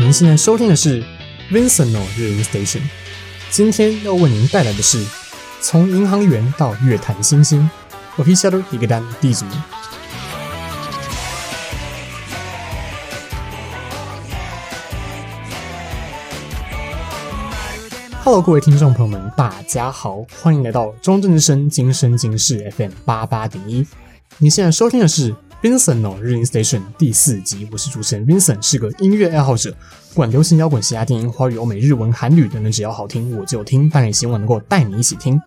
您现在收听的是 Vincent の日音 Station，今天要为您带来的是从银行员到乐坛新星 Official Higedan 第组。Hello，各位听众朋友们，大家好，欢迎来到中正之声今生今世 FM 八八点一。你现在收听的是 Vincent の日音 Station 第四集，我是主持人 Vincent，是个音乐爱好者，不管流行摇滚、嘻哈、电音、华语、欧美、日文、韩语等等，只要好听我就听，当然也希望能够带你一起听。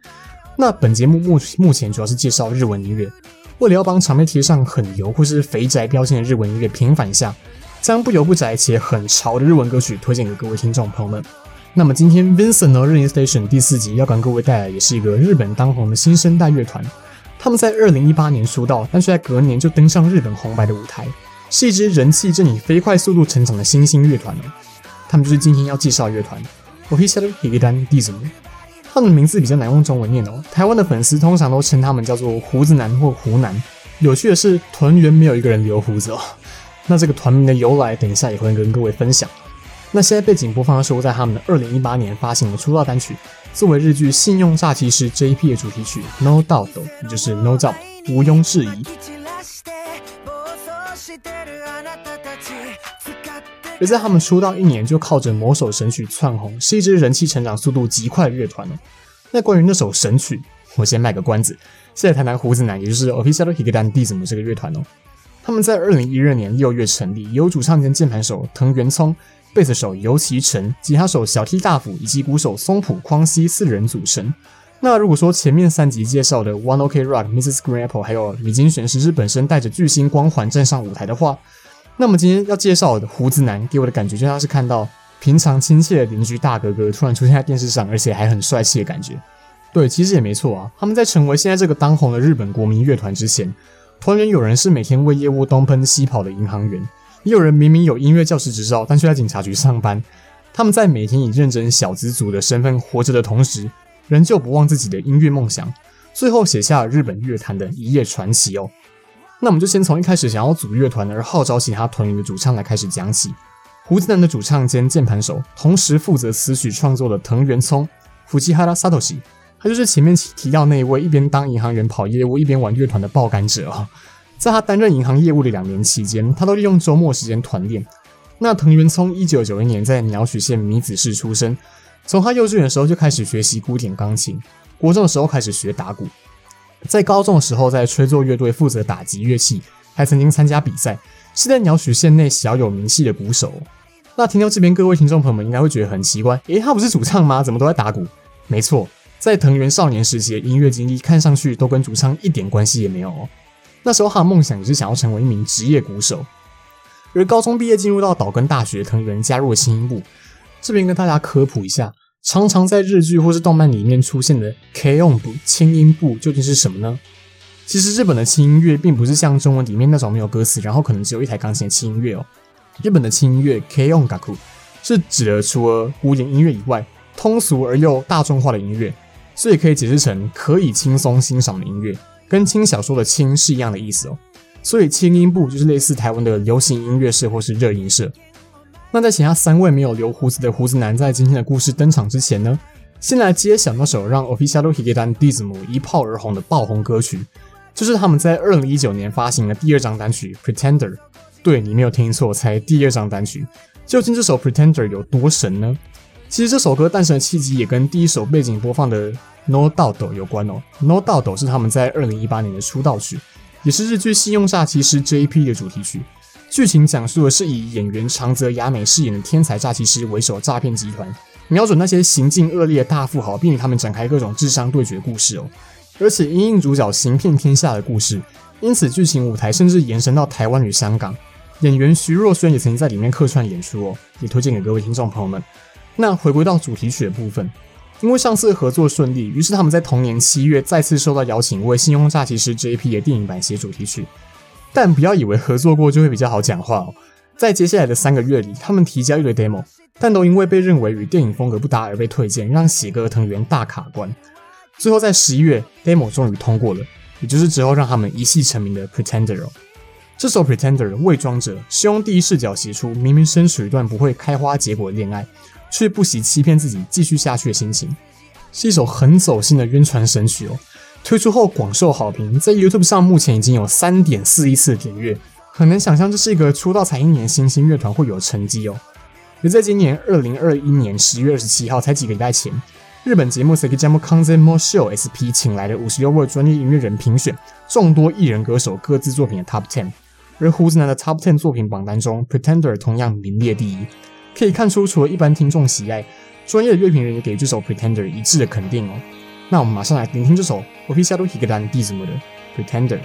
那本节目目目前主要是介绍日文音乐，为了要帮场面贴上很油或是肥宅标签的日文音乐平反一下，将不油不宅且很潮的日文歌曲推荐给各位听众朋友们。那么今天 Vincent 的日音 Station 第四集要跟各位带来也是一个日本当红的新生代乐团。他们在二零一八年出道，但是在隔年就登上日本红白的舞台，是一支人气正以飞快速度成长的新兴乐团哦。他们就是今天要介绍的乐团 Official Higedan DISM。他们的名字比较难用中文念哦，台湾的粉丝通常都称他们叫做胡子男或胡男。有趣的是，团员没有一个人留胡子哦。那这个团名的由来，等一下也会跟各位分享。那现在背景播放的是在他们的二零一八年发行的出道单曲，作为日剧《信用诈欺师》JP 的主题曲 No Doubt，也就是 No Doubt，毋庸置疑。而在他们出道一年就靠着某首神曲窜红，是一支人气成长速度极快的乐团。那关于那首神曲，我先卖个关子，现在谈谈胡子男，也就是 Official Higedan DISM 这个乐团哦。他们在二零一二年六月成立，由主唱兼键盘手藤原聪。贝斯手游其成、吉他手小 T 大辅以及鼓手松浦匡希四人组成。那如果说前面三集介绍的 One Ok Rock、Mrs. Green Apple 还有米津玄师是本身带着巨星光环站上舞台的话，那么今天要介绍的胡子男给我的感觉就像是看到平常亲切的邻居大哥哥突然出现在电视上，而且还很帅气的感觉。对，其实也没错啊。他们在成为现在这个当红的日本国民乐团之前，团员有人是每天为业务东奔西跑的银行员。也有人明明有音乐教师执照，但却在警察局上班。他们在每天以认真小资族的身份活着的同时，仍旧不忘自己的音乐梦想，最后写下了日本乐坛的一页传奇哦。那我们就先从一开始想要组乐团而号召其他团员的主唱来开始讲起。胡子男的主唱兼键盘手，同时负责词曲创作的藤原聪 （Fujihara Satoshi），他就是前面提到那一位一边当银行员跑业务，一边玩乐团的爆肝者啊、哦。在他担任银行业务的两年期间，他都利用周末时间团练。那藤原聪一九九一年在鸟取县米子市出生，从他幼稚园的时候就开始学习古典钢琴，国中的时候开始学打鼓，在高中的时候在吹奏乐队负责打击乐器，还曾经参加比赛，是在鸟取县内小有名气的鼓手。那听到这边，各位听众朋友们应该会觉得很奇怪，诶，他不是主唱吗？怎么都在打鼓？没错，在藤原少年时期的音乐经历，看上去都跟主唱一点关系也没有。那时候他的梦想也是想要成为一名职业鼓手，而高中毕业进入到岛根大学，藤原加入了轻音部。这边跟大家科普一下，常常在日剧或是动漫里面出现的 K 音部轻音部究竟是什么呢？其实日本的轻音乐并不是像中文里面那种没有歌词，然后可能只有一台钢琴的轻音乐哦。日本的轻音乐 K 音楽是指的除了古典音乐以外，通俗而又大众化的音乐，所以可以解释成可以轻松欣赏的音乐。跟轻小说的轻是一样的意思哦，所以轻音部就是类似台湾的流行音乐社或是热音社。那在其他三位没有留胡子的胡子男在今天的故事登场之前呢，先来揭晓那首让 Official Higedan DISM 一炮而红的爆红歌曲，就是他们在二零一九年发行的第二张单曲 Pretender。对，你没有听错，才第二张单曲。究竟这首 Pretender 有多神呢？其实这首歌诞生的契机也跟第一首背景播放的。No Doubt 有关哦，No Doubt 是他们在二零一八年的出道曲，也是日剧《信用诈欺师》JP 的主题曲。剧情讲述的是以演员长泽雅美饰演的天才诈欺师为首，诈骗集团瞄准那些行径恶劣的大富豪，并与他们展开各种智商对决故事哦。而且因应主角行骗天下的故事，因此剧情舞台甚至延伸到台湾与香港。演员徐若瑄也曾经在里面客串演出哦，也推荐给各位听众朋友们。那回归到主题曲的部分。因为上次合作顺利，于是他们在同年七月再次受到邀请，为《信用诈欺师》JP 的电影版写主题曲。但不要以为合作过就会比较好讲话哦。在接下来的三个月里，他们提交一堆 demo，但都因为被认为与电影风格不搭而被退件，让喜歌藤原大卡关。最后在十一月，demo 终于通过了，也就是之后让他们一系成名的《Pretender》。这首《Pretender》伪装者是用第一视角写出明明身处一段不会开花结果的恋爱，却不惜欺骗自己继续下去的心情，是一首很走心的晕船神曲哦。推出后广受好评，在 YouTube 上目前已经有三点四亿次的点阅，很难想象这是一个出道才一年新兴乐团会有成绩哦。而在今年二零二一年十月二十七号，才几个礼拜前，日本节目《Sekijamo Kanzen Mo Show》SP 请来了五十六位专业音乐人评选众多艺人歌手各自作品的 Top Ten。而胡子男的 Top Ten 作品榜单中，Pretender 同样名列第一。可以看出，除了一般听众喜爱，专业的乐评人也给这首 Pretender 一致的肯定哦。那我们马上来聆听这首 Official Higuera Dism 的 Pretender。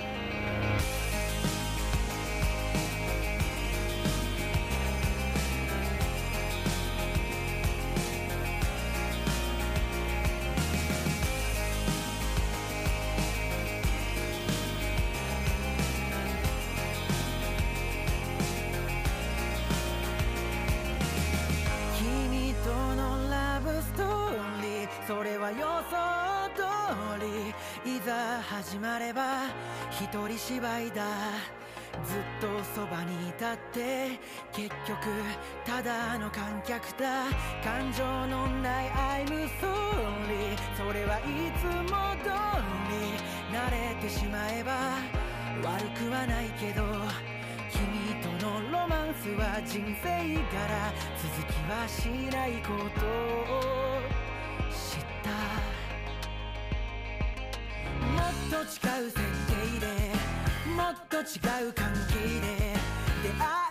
感情のない I'm sorry それはいつも通り慣れてしまえば悪くはないけど君とのロマンスは人生から続きはしないことを知った。もっと違う設定でもっと違う関係で出会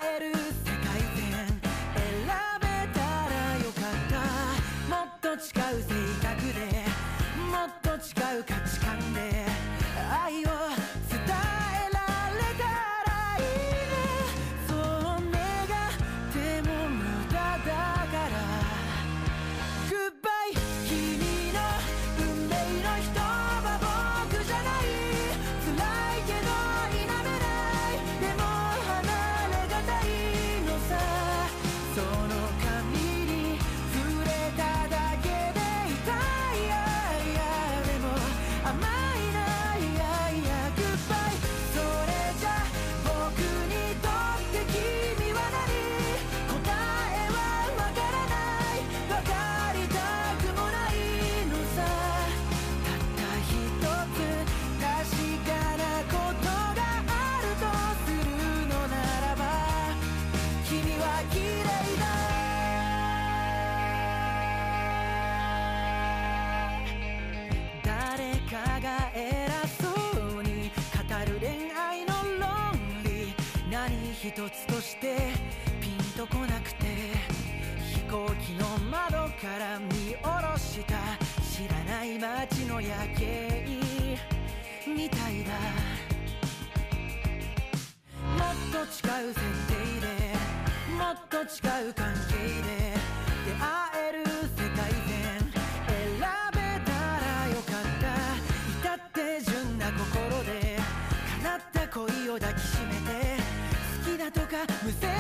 とか无责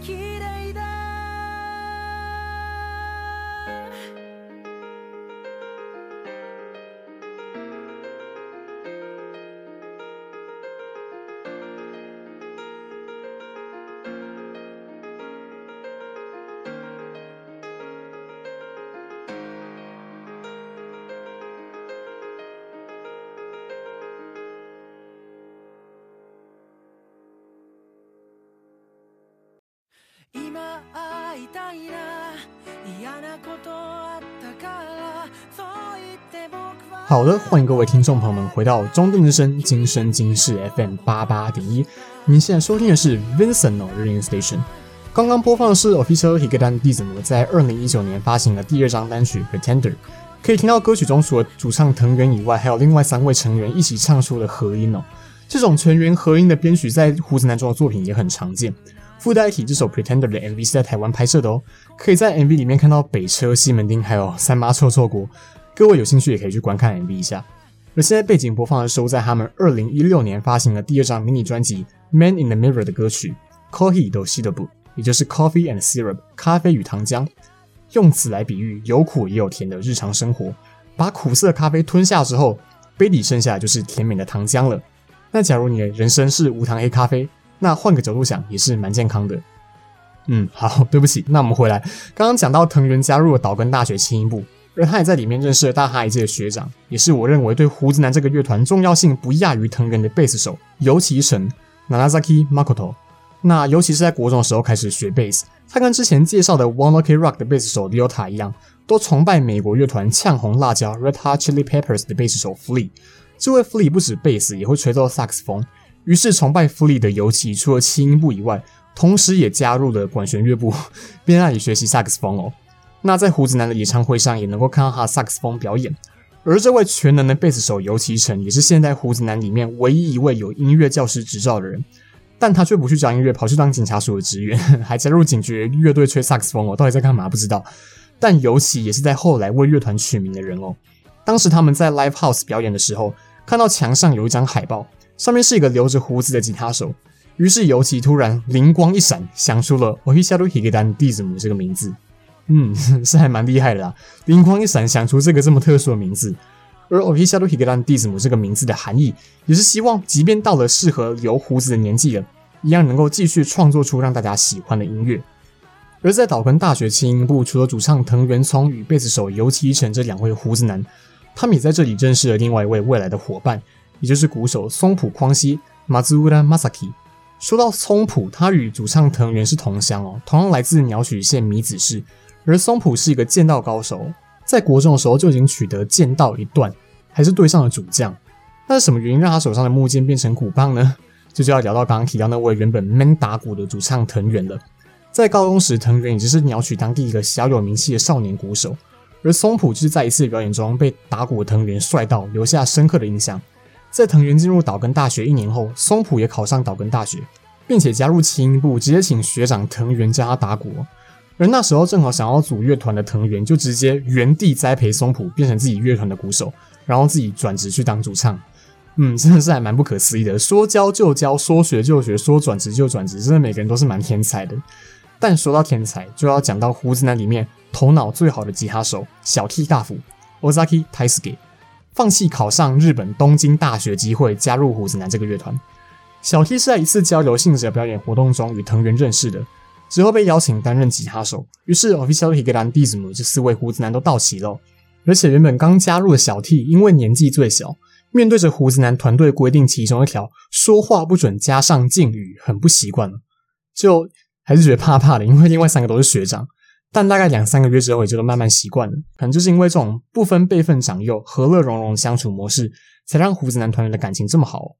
綺麗好的，欢迎各位听众朋友们回到中正之声今生今世 FM 八八点一。您现在收听的是 Vincent 的 Radio Station。刚刚播放的是 Official Higuera Dism 在二零一九年发行的第二张单曲 Pretender。可以听到歌曲中除了主唱藤原以外，还有另外三位成员一起唱出了合音哦。这种成员合音的编曲在胡子男中的作品也很常见。附带一提，这首 Pretender 的 MV 是在台湾拍摄的哦，可以在 MV 里面看到北车、西门町还有三妈臭臭锅。各位有兴趣也可以去观看 MV 一下。而现在背景播放的收在他们二零一六年发行的第二张迷你专辑《Man in the Mirror》的歌曲《Coffee とシロップ》，也就是 Coffee and Syrup 咖啡与糖浆，用此来比喻有苦也有甜的日常生活。把苦涩的咖啡吞下之后，杯底剩下的就是甜美的糖浆了。那假如你的人生是无糖黑咖啡， 那换个角度想也是蛮健康的。嗯，好，对不起。那我们回来，刚刚讲到藤原加入了岛根大学轻音部，而他也在里面认识了大哈一届的学长，也是我认为对胡子男这个乐团重要性不亚于藤原的贝斯手尤其神 Nanazaki Makoto。那尤其是在国中的时候开始学贝斯，他跟之前介绍的 One Ok Rock 的贝斯手 Lyota 一样，都崇拜美国乐团呛红辣椒 Red Hot Chili Peppers 的贝斯手 Flea。这位 Flea 不止贝斯，也会吹奏萨克斯风。于是崇拜 Flea 的尤其除了轻音部以外，同时也加入了管弦乐部，并在那里学习萨克斯风哦。那在胡子男的演唱会上，也能够看到他萨克斯风表演。而这位全能的贝斯手尤其成，也是现在胡子男里面唯一一位有音乐教师执照的人。但他却不去教音乐，跑去当警察署的职员，还加入警局乐队吹萨克斯风哦。到底在干嘛？不知道。但尤其也是在后来为乐团取名的人哦。当时他们在 Live House 表演的时候。看到墙上有一张海报，上面是一个留着胡子的吉他手。于是尤其突然灵光一闪，想出了 Official Higuera Dism 这个名字。嗯，是还蛮厉害的啦。灵光一闪，想出这个这么特殊的名字。而 Official Higuera Dism 这个名字的含义，也是希望，即便到了适合留胡子的年纪了，一样能够继续创作出让大家喜欢的音乐。而在岛根大学轻音部，除了主唱藤原聪与贝斯手尤其成这两位胡子男。他们也在这里认识了另外一位未来的伙伴，也就是鼓手松浦匡希 （Mazura Masaki）。说到松浦，他与主唱藤原是同乡哦，同样来自鸟取县米子市。而松浦是一个剑道高手，在国中的时候就已经取得剑道一段，还是队上的主将。那是什么原因让他手上的木剑变成鼓棒呢？这就，就要聊到刚刚提到那位原本 man 打鼓的主唱藤原了。在高中时，藤原已经是鸟取当地一个小有名气的少年鼓手。而松浦就是在一次表演中被打鼓的藤原帅到，留下深刻的印象。在藤原进入岛根大学一年后，松浦也考上岛根大学，并且加入轻音部，直接请学长藤原教他打鼓。而那时候正好想要组乐团的藤原，就直接原地栽培松浦，变成自己乐团的鼓手，然后自己转职去当主唱。嗯，真的是还蛮不可思议的，说教就教，说学就学，说转职就转职，真的每个人都是蛮天才的。但说到天才，就要讲到胡子男里面头脑最好的吉他手小 T 大辅 Ozaki Taisuke，放弃考上日本东京大学机会，加入胡子男这个乐团。小 T 是在一次交流性质的表演活动中与藤原认识的，之后被邀请担任吉他手，于是 Official Higuera Dism 这四位胡子男都到齐了。而且原本刚加入的小 T，因为年纪最小，面对着胡子男团队规定其中一条说话不准加上敬语，很不习惯，就。还是觉得怕怕的，因为另外三个都是学长，但大概两三个月之后也就都慢慢习惯了。可能就是因为这种不分辈分长幼、和乐融融的相处模式，才让胡子男团员的感情这么好。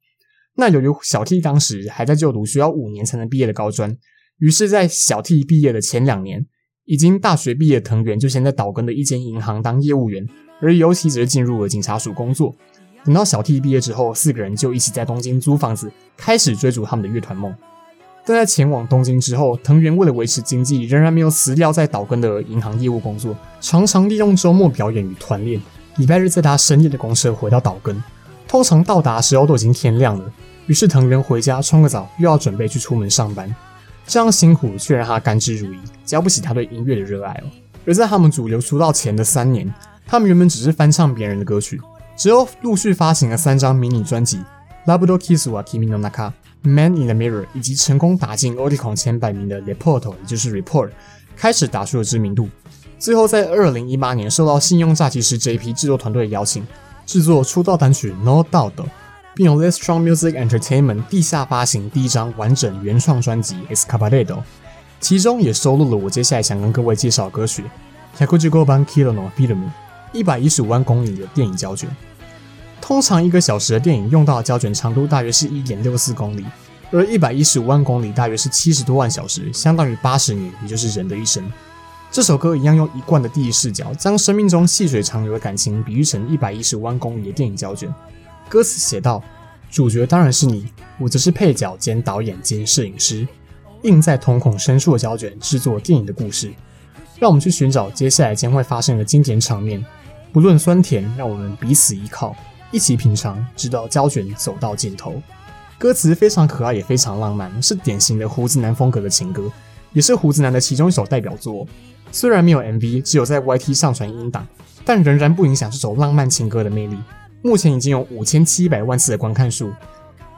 那由于小 T 当时还在就读，需要五年才能毕业的高专，于是，在小 T 毕业的前两年，已经大学毕业的藤原就先在岛根的一间银行当业务员，而尤其只是进入了警察署工作。等到小 T 毕业之后，四个人就一起在东京租房子，开始追逐他们的乐团梦。但在前往东京之后，藤原为了维持经济，仍然没有辞掉在岛根的银行业务工作，常常利用周末表演与团练。礼拜日再搭深夜的公车回到岛根，通常到达时候都已经天亮了。于是藤原回家冲个澡，又要准备去出门上班。这样辛苦却让他甘之如饴，浇不起他对音乐的热爱哦。而在他们主流出道前的三年，他们原本只是翻唱别人的歌曲，之后陆续发行了三张迷你专辑。Love to Kiss wa Kimi no Naka、Man in the Mirror，以及成功打进 Oricon 前百名的 Report，也就是 Report，开始打出了知名度。最后在二零一八年，受到信用诈欺师 JP 制作团队的邀请，制作出道单曲 No Doubt，并由 Let's Strong Music Entertainment 地下发行第一张完整原创专辑 Escapado，其中也收录了我接下来想跟各位介绍的歌曲 115番 kilo のフィルム，一百一十五万公里的电影胶卷。 通常一个小时的电影用到的胶卷长度大约是一点六四公里，而一百一十五万公里大约是七十多万小时，相当于八十年，也就是人的一生。这首歌一样用一贯的第一视角，将生命中细水长流的感情比喻成一百一十五万公里的电影胶卷。歌词写道：“主角当然是你，我则是配角兼导演兼摄影师，印在瞳孔深处的胶卷制作电影的故事。让我们去寻找接下来将会发生的经典场面，不论酸甜，让我们彼此依靠。”一起品尝，直到胶卷走到尽头。歌词非常可爱，也非常浪漫，是典型的胡子男风格的情歌，也是胡子男的其中一首代表作。虽然没有 MV，只有在 YT 上传音档，但仍然不影响这首浪漫情歌的魅力。目前已经有五千七百万次的观看数。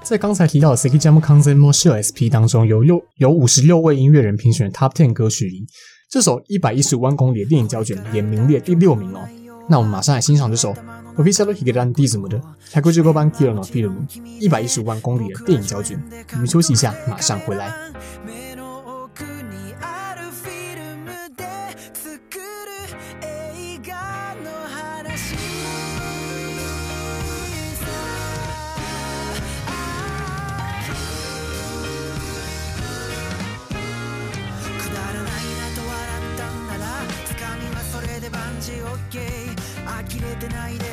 在刚才提到的 Sekijamo Kanzen mo Shio SP 当中，有六有五十六位音乐人评选 Top Ten 歌曲里，这首一百一十五万公里的电影胶卷也名列第六名哦。那我们马上来欣赏这首。Official Higueran Dism 的115番 kilo のフィルム，一百一十五万公里的电影胶卷。我们休息一下，马上回来。 てないで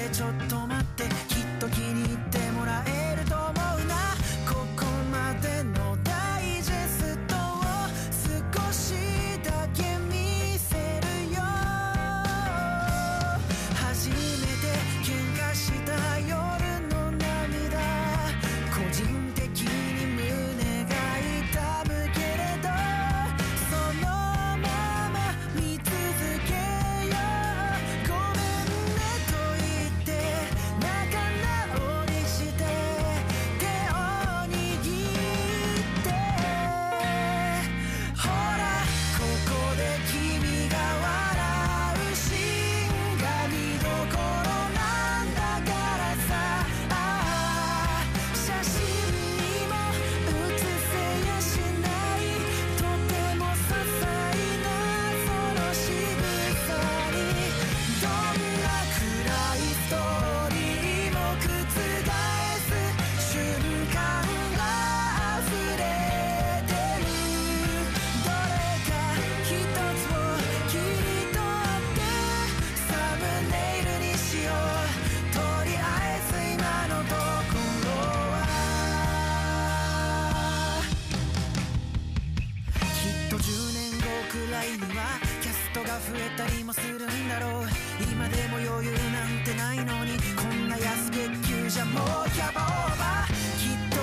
が増えたりもするんだろう。今でも余裕なんてないのにこんな安月給じゃもうキャバオーバー。きっと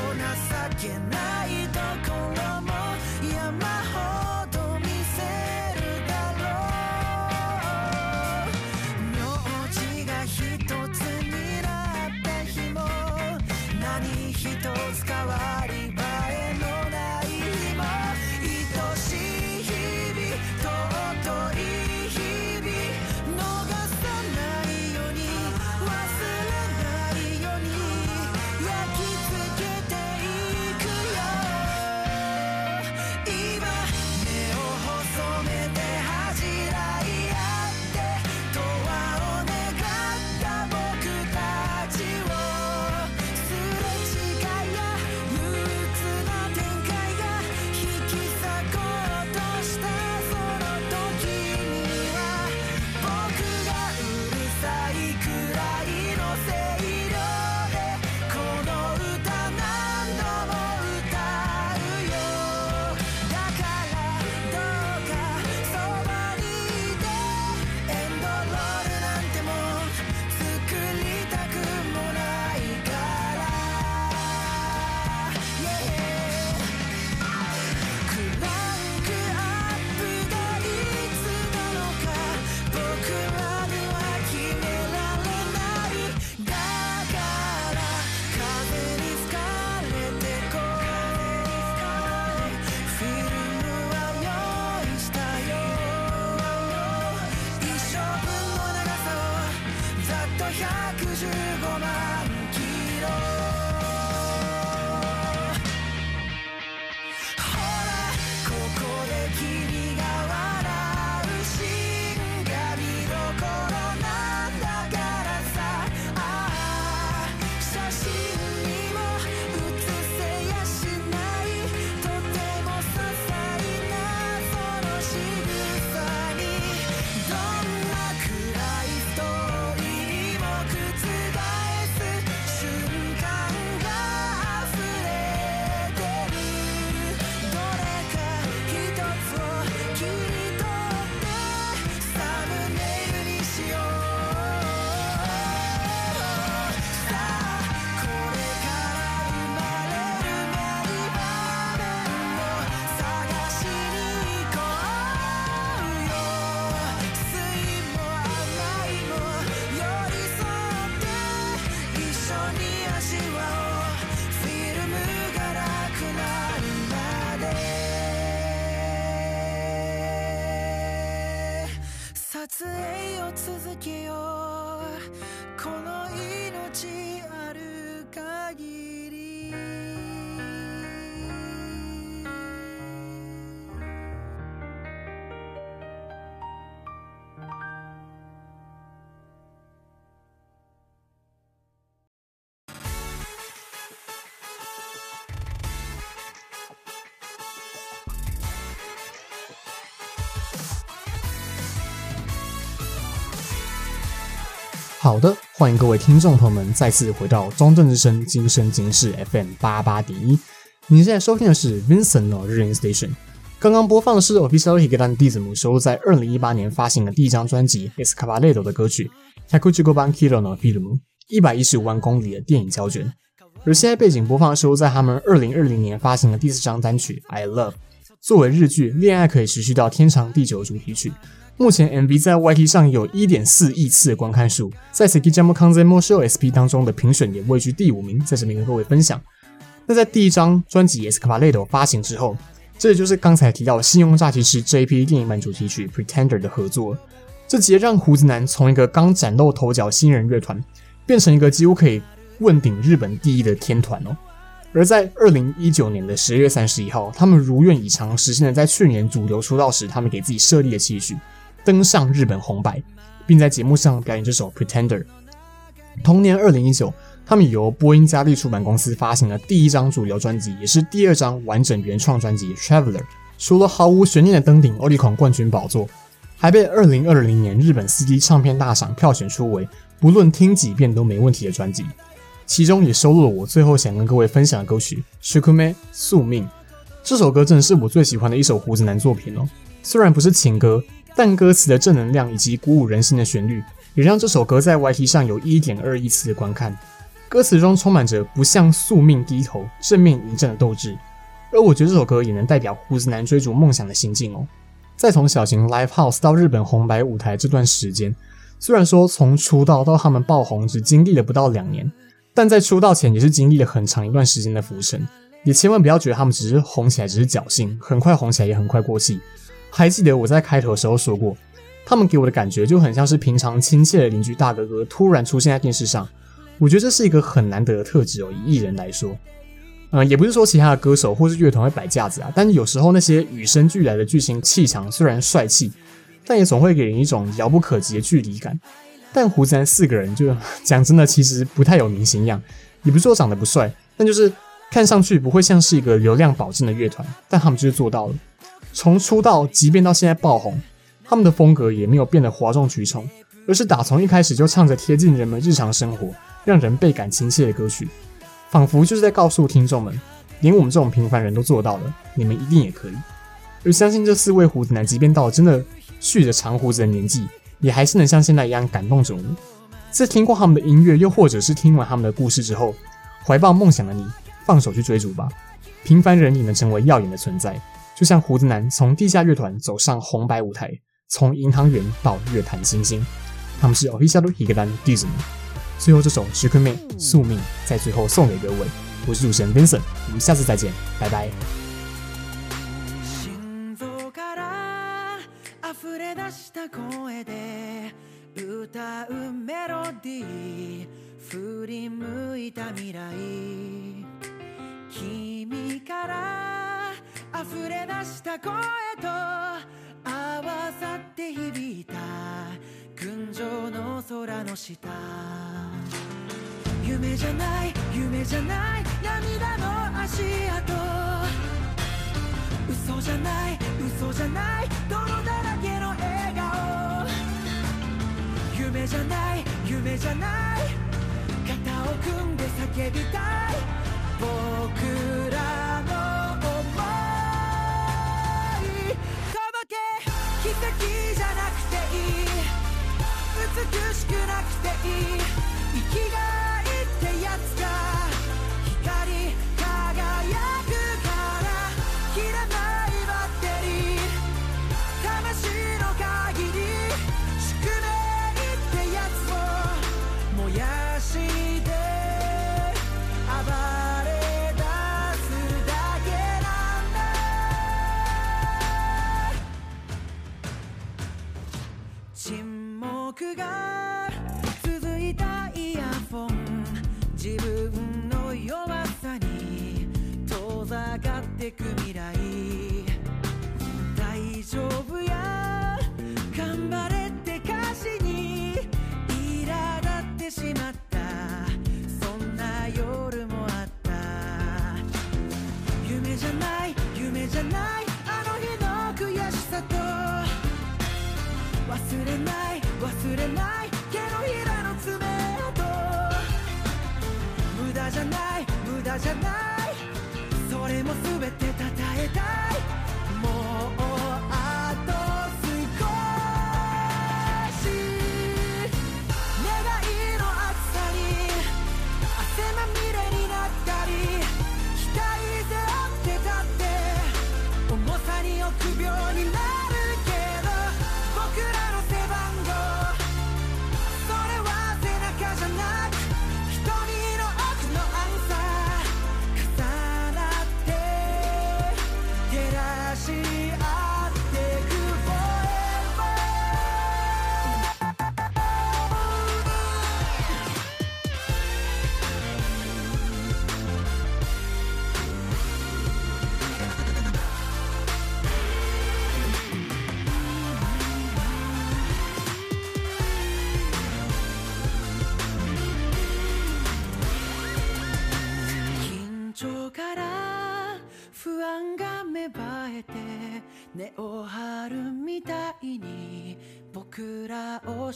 情けないとこ115万好的，欢迎各位听众朋友们再次回到中正之声今生今世 FM 八八点一。您现在收听的是 Vincent 的日音 Station。刚刚播放的是 Official Higetan Dism 收录在二零一八年发行的第一张专辑《Escavaledo》的歌曲《115 kmのフィルム》一百一十五万公里的电影胶卷。而现在背景播放的收录在他们二零二零年发行的第四张单曲《I Love》，作为日剧《恋爱可以持续到天长地久》主题曲。 目前 MV 在 YT 上有一点四亿次的观看数，在 Sekijamo Kanzen Mosho SP 当中的评选也位居第五名，在这边跟各位分享。那在第一张专辑《Escavaledo》发行之后，这也就是刚才提到《信用诈欺师》这一批电影版主题曲《Pretender》的合作，这直接让胡子男从一个刚崭露头角新人乐团，变成一个几乎可以问鼎日本第一的天团哦。而在二零一九年的十月三十一号，他们如愿以偿实现了在去年主流出道时他们给自己设立的期许。登上日本红白，并在节目上表演这首《Pretender》。同年二零一九，他们由波音加利出版公司发行了第一张主流专辑，也是第二张完整原创专辑《Traveler》。除了毫无悬念的登顶 Oricon 冠军宝座，还被二零二零年日本四 D 唱片大赏票选出为不论听几遍都没问题的专辑。其中也收录了我最后想跟各位分享的歌曲《Shukume》宿命。这首歌真的是我最喜欢的一首胡子男作品哦，虽然不是情歌。但歌词的正能量以及鼓舞人心的旋律，也让这首歌在 YT 上有一点二亿次的观看。歌词中充满着不向宿命低头、正面迎战的斗志，而我觉得这首歌也能代表胡子男追逐梦想的心境哦。在从小型 Live House 到日本红白舞台这段时间，虽然说从出道到他们爆红只经历了不到两年，但在出道前也是经历了很长一段时间的浮沉。也千万不要觉得他们只是红起来只是侥幸，很快红起来也很快过气。还记得我在开头的时候说过，他们给我的感觉就很像是平常亲切的邻居大哥哥突然出现在电视上。我觉得这是一个很难得的特质哦，以艺人来说，嗯，也不是说其他的歌手或是乐团会摆架子啊，但是有时候那些与生俱来的巨星气场虽然帅气，但也总会给人一种遥不可及的距离感。但胡子男四个人就讲真的，其实不太有明星样，也不是说长得不帅，但就是看上去不会像是一个流量保证的乐团，但他们就是做到了。从出道，即便到现在爆红，他们的风格也没有变得哗众取宠，而是打从一开始就唱着贴近人们日常生活、让人倍感亲切的歌曲，仿佛就是在告诉听众们，连我们这种平凡人都做到了，你们一定也可以。而相信这四位胡子男，即便到了真的蓄着长胡子的年纪，也还是能像现在一样感动着我们。在听过他们的音乐，又或者是听完他们的故事之后，怀抱梦想的你，放手去追逐吧，平凡人也能成为耀眼的存在。就像胡子男从地下乐团走上红白舞台，从银行员到乐坛新星，他们是 Official Higan Dism。最后这首《Shukume 宿命》在最后送给各位，我是主持人 Vincent，我们下次再见，拜拜。溢れ出した声と合わさって响いた群青の空の下。梦じゃない梦じゃない涙の足迹嘘じゃない嘘じゃない。泥だらけの笑颜梦じゃない梦じゃない。肩を组んで叫びたい。仆ら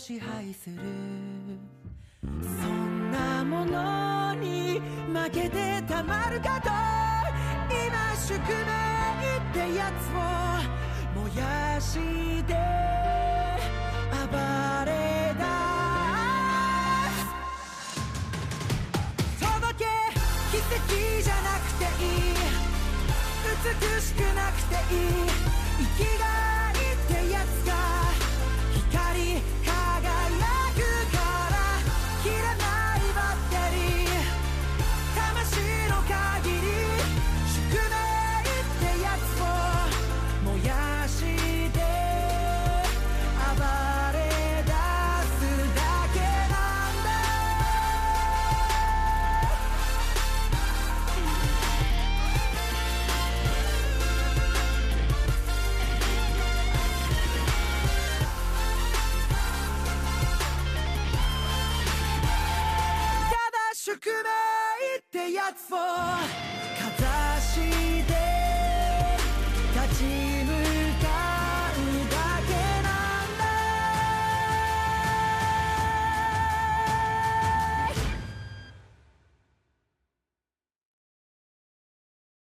支配する。そんなものに負けてたまるかと今宿命ってやつを燃やして暴れ出す届け奇跡じゃなくていい。美しくなくていい。